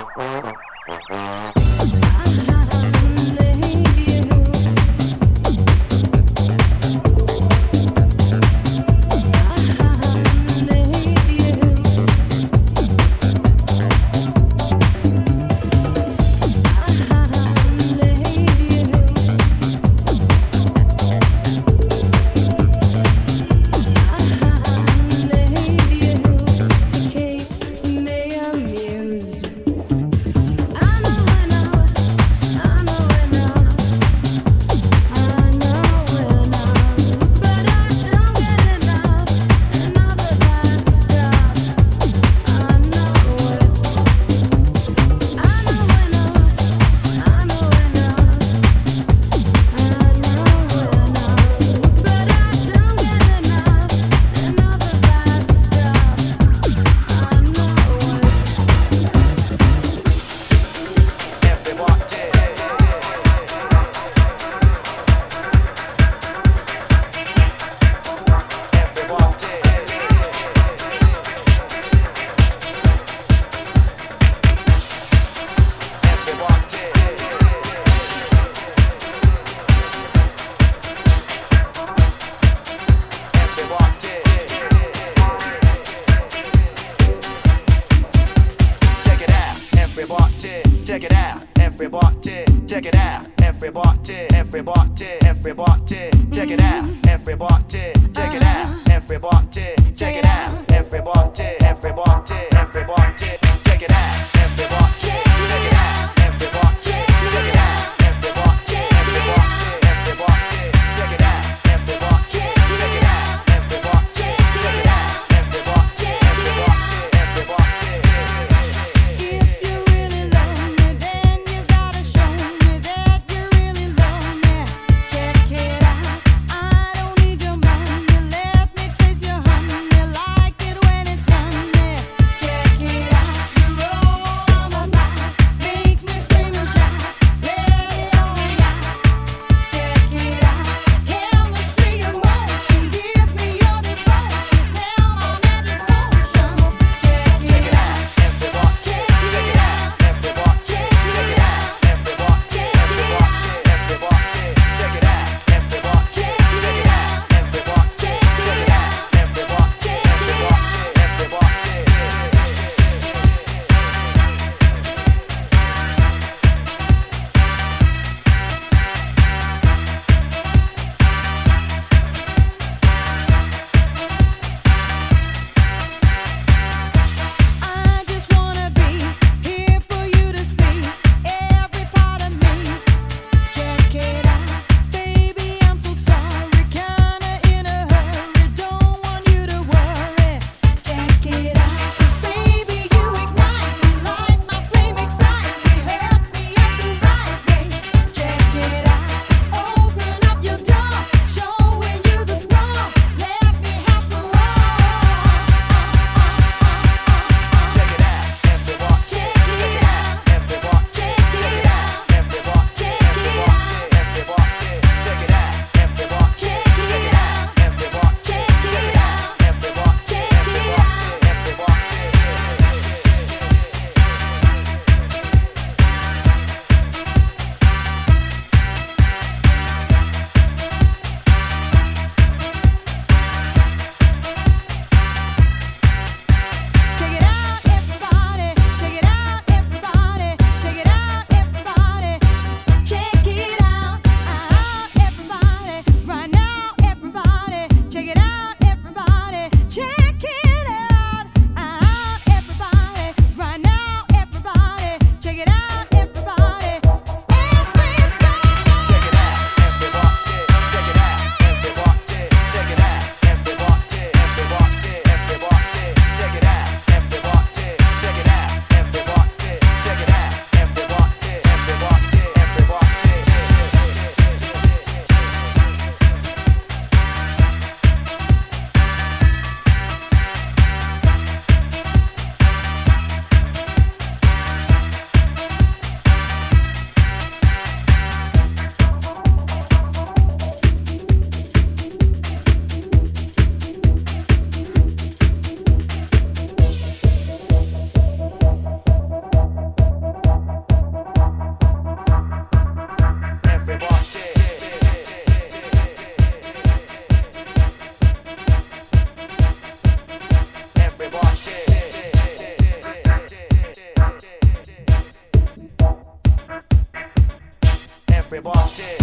I'm not rebote.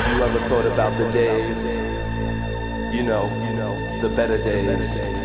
Have you ever thought about the days? You know, you know, the better days.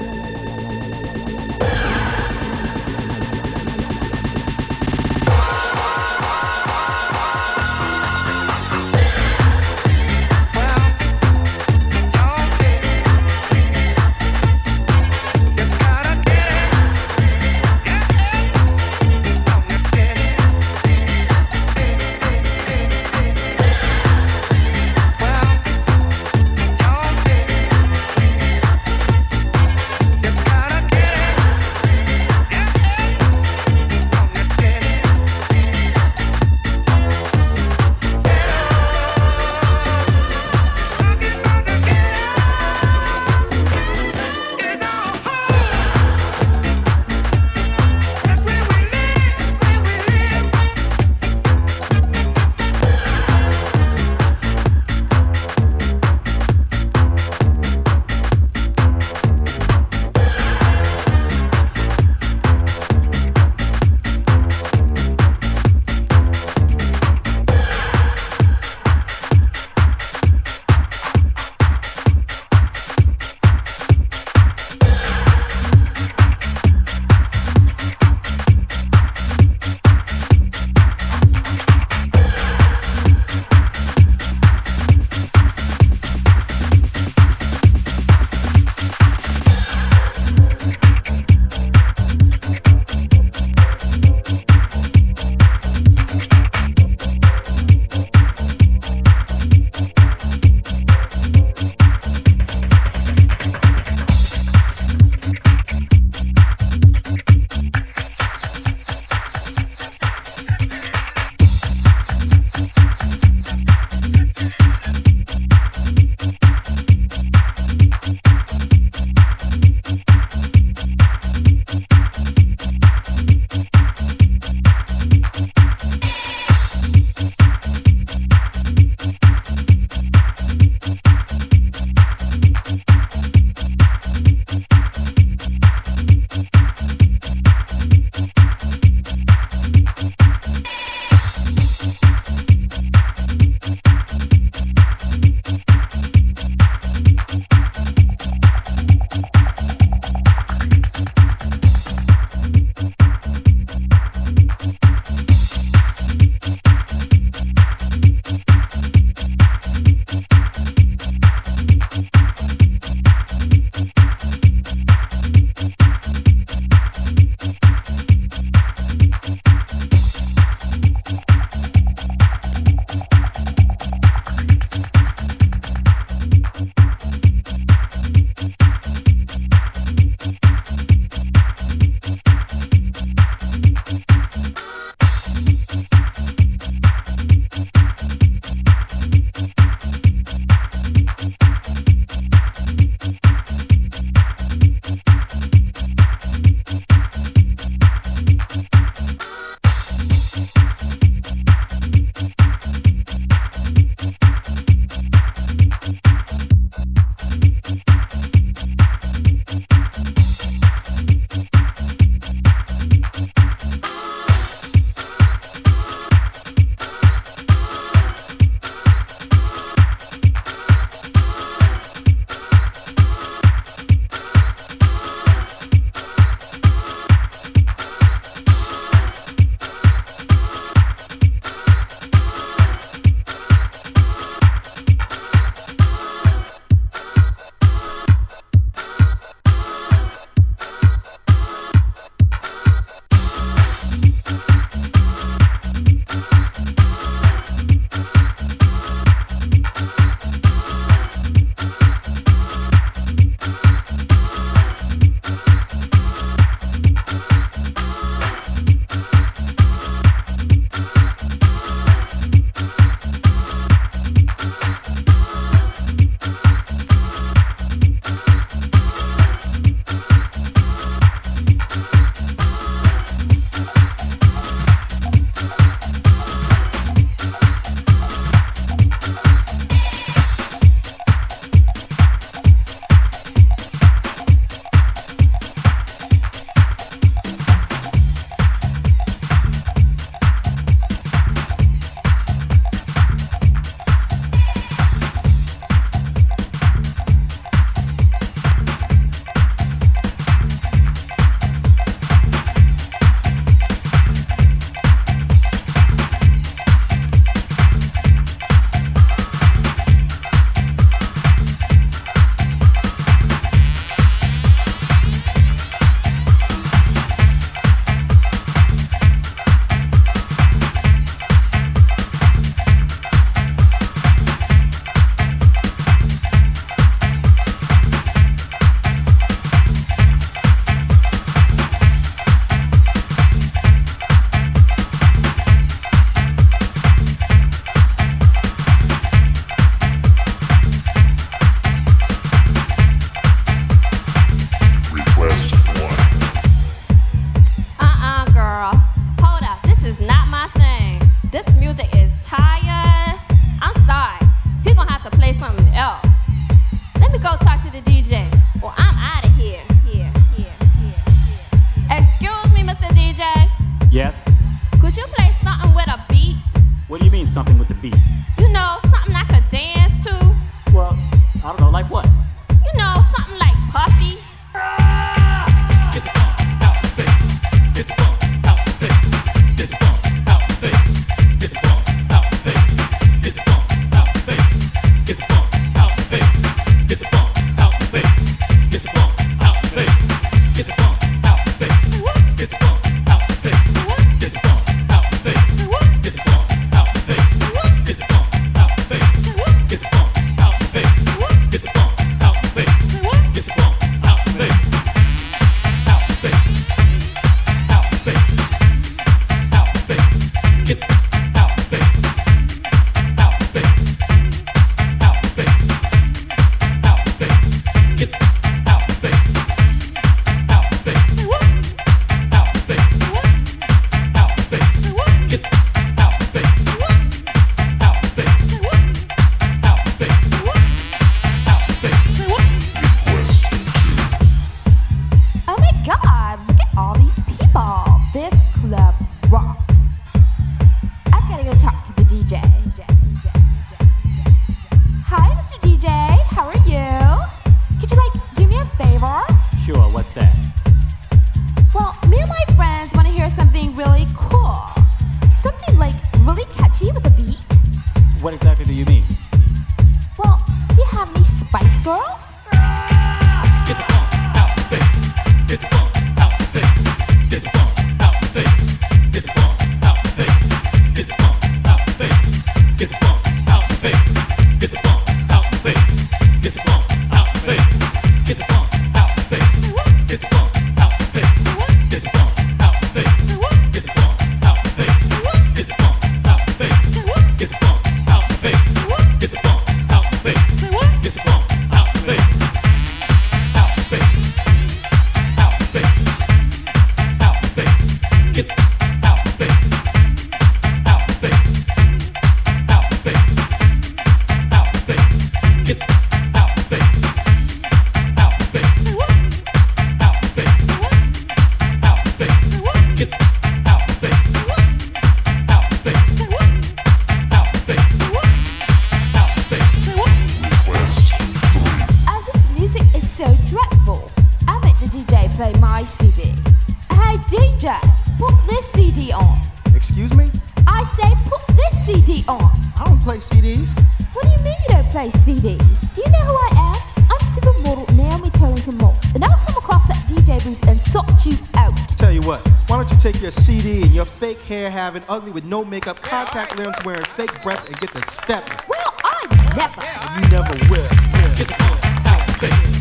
play CDs. Do you know who I am? I'm supermodel Naomi Turlington Moss, and I'll come across that DJ booth and sort you out. Tell you what, why don't you take your CD and your fake hair having ugly with no makeup, contact lenses, wearing fake breasts, and get the step. Well, I never. Yeah, you never will. Get out, out, face.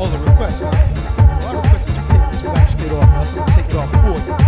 All the requests. All the requests take this off. I said take it off for.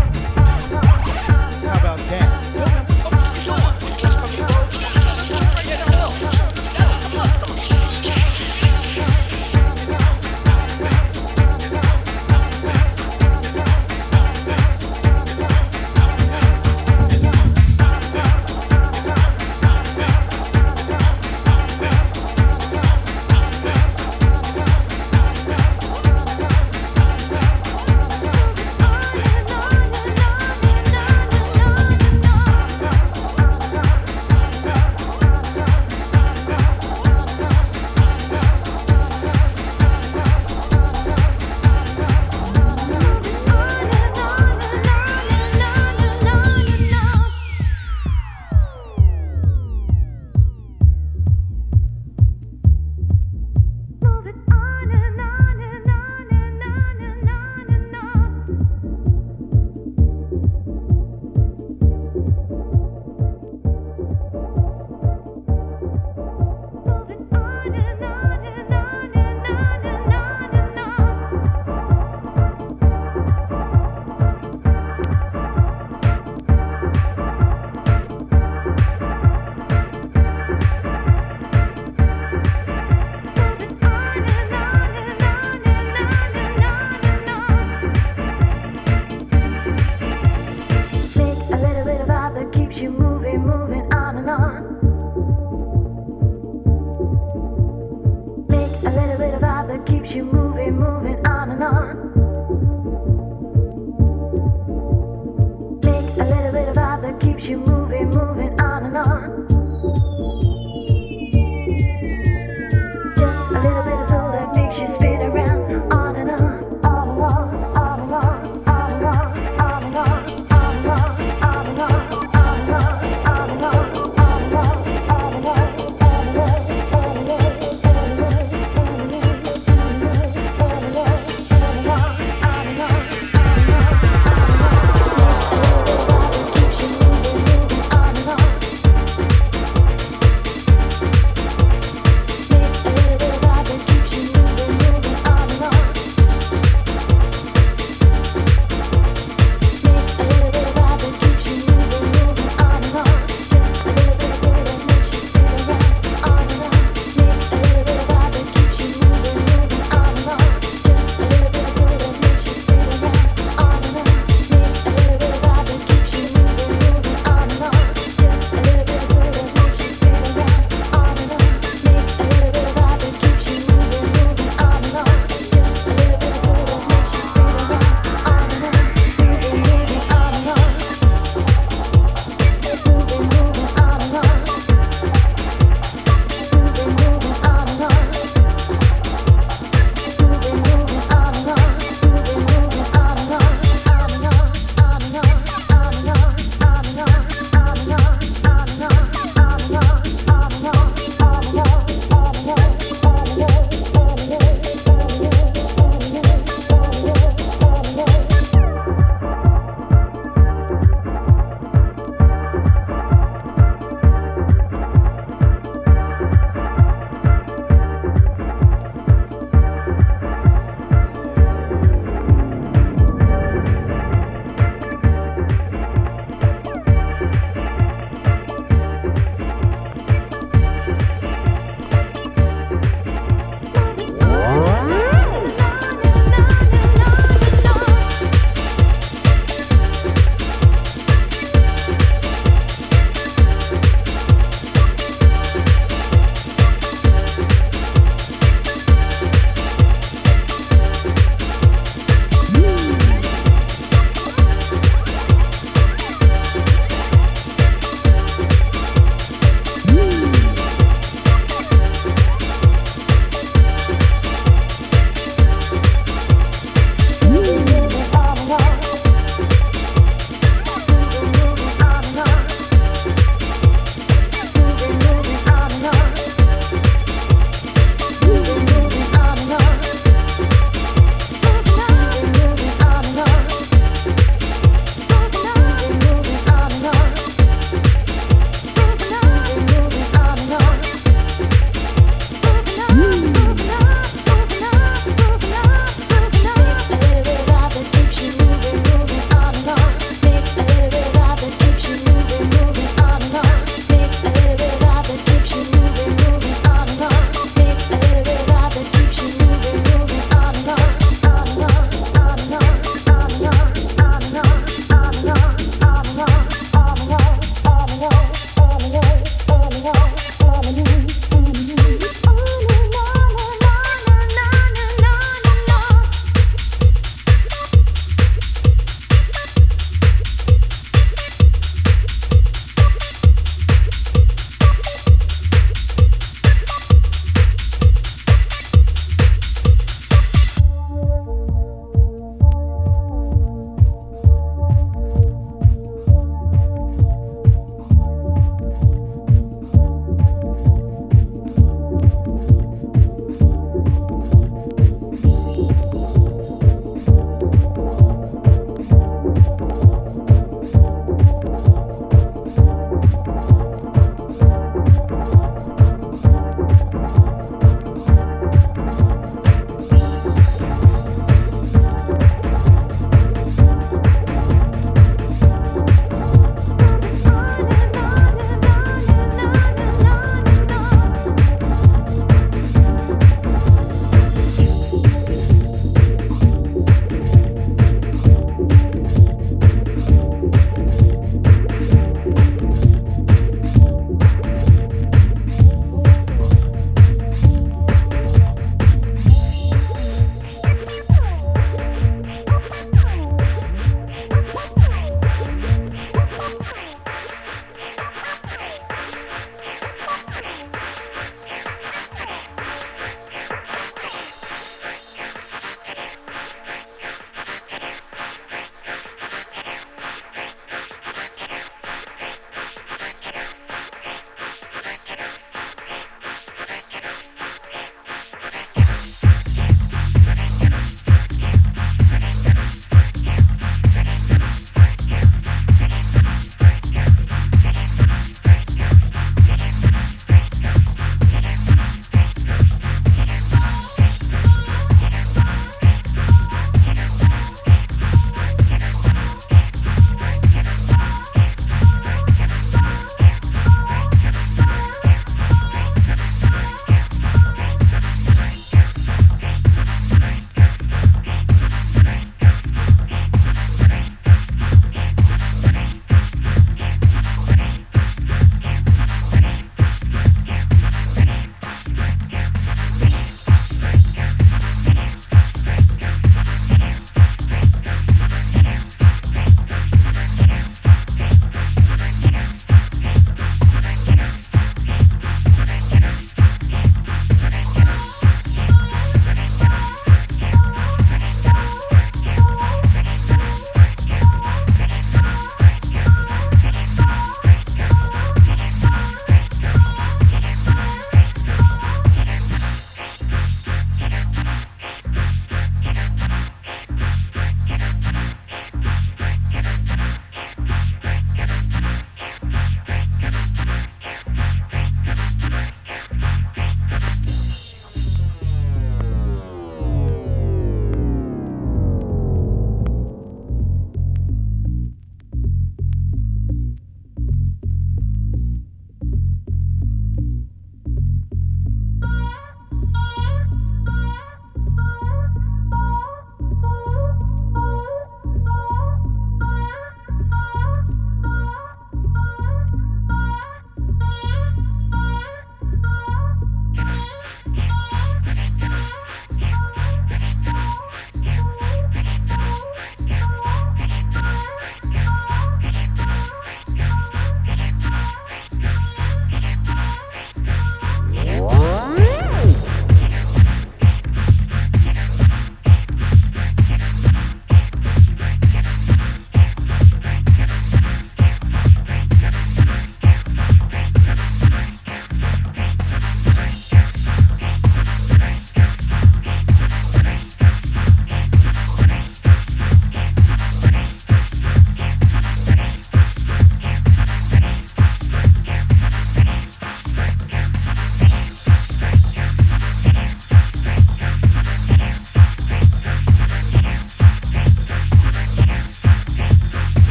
you moving, moving on and on.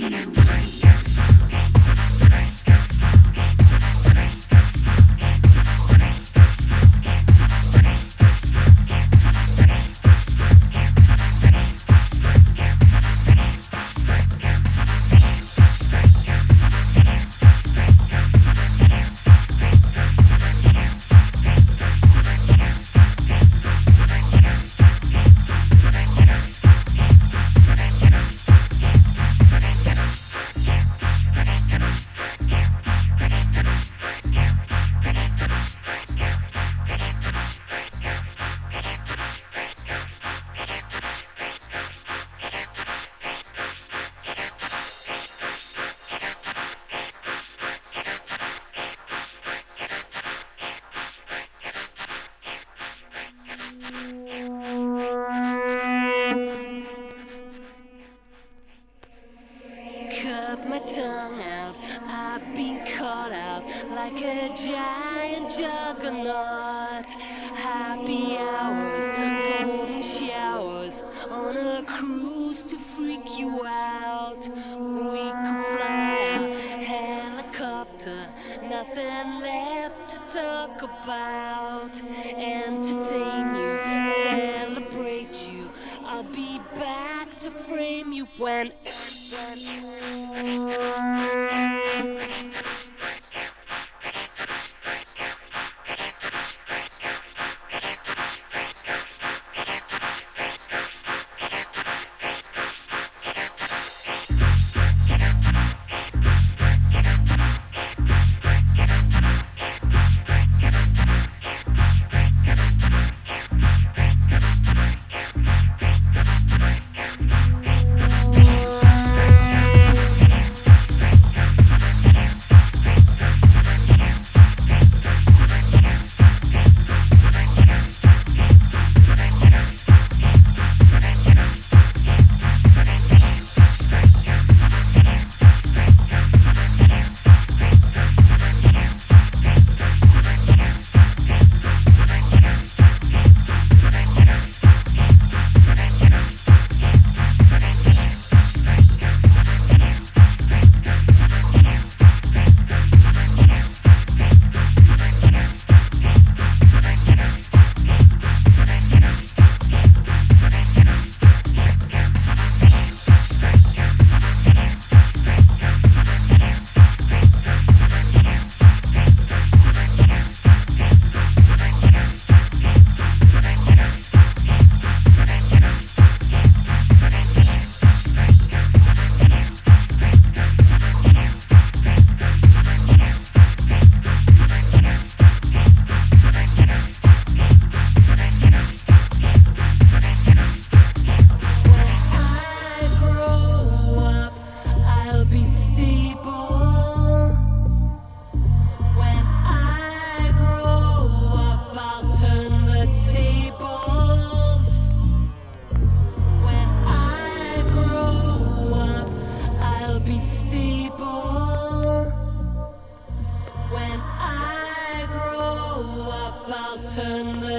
Thank you. Talk about.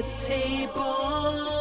Turn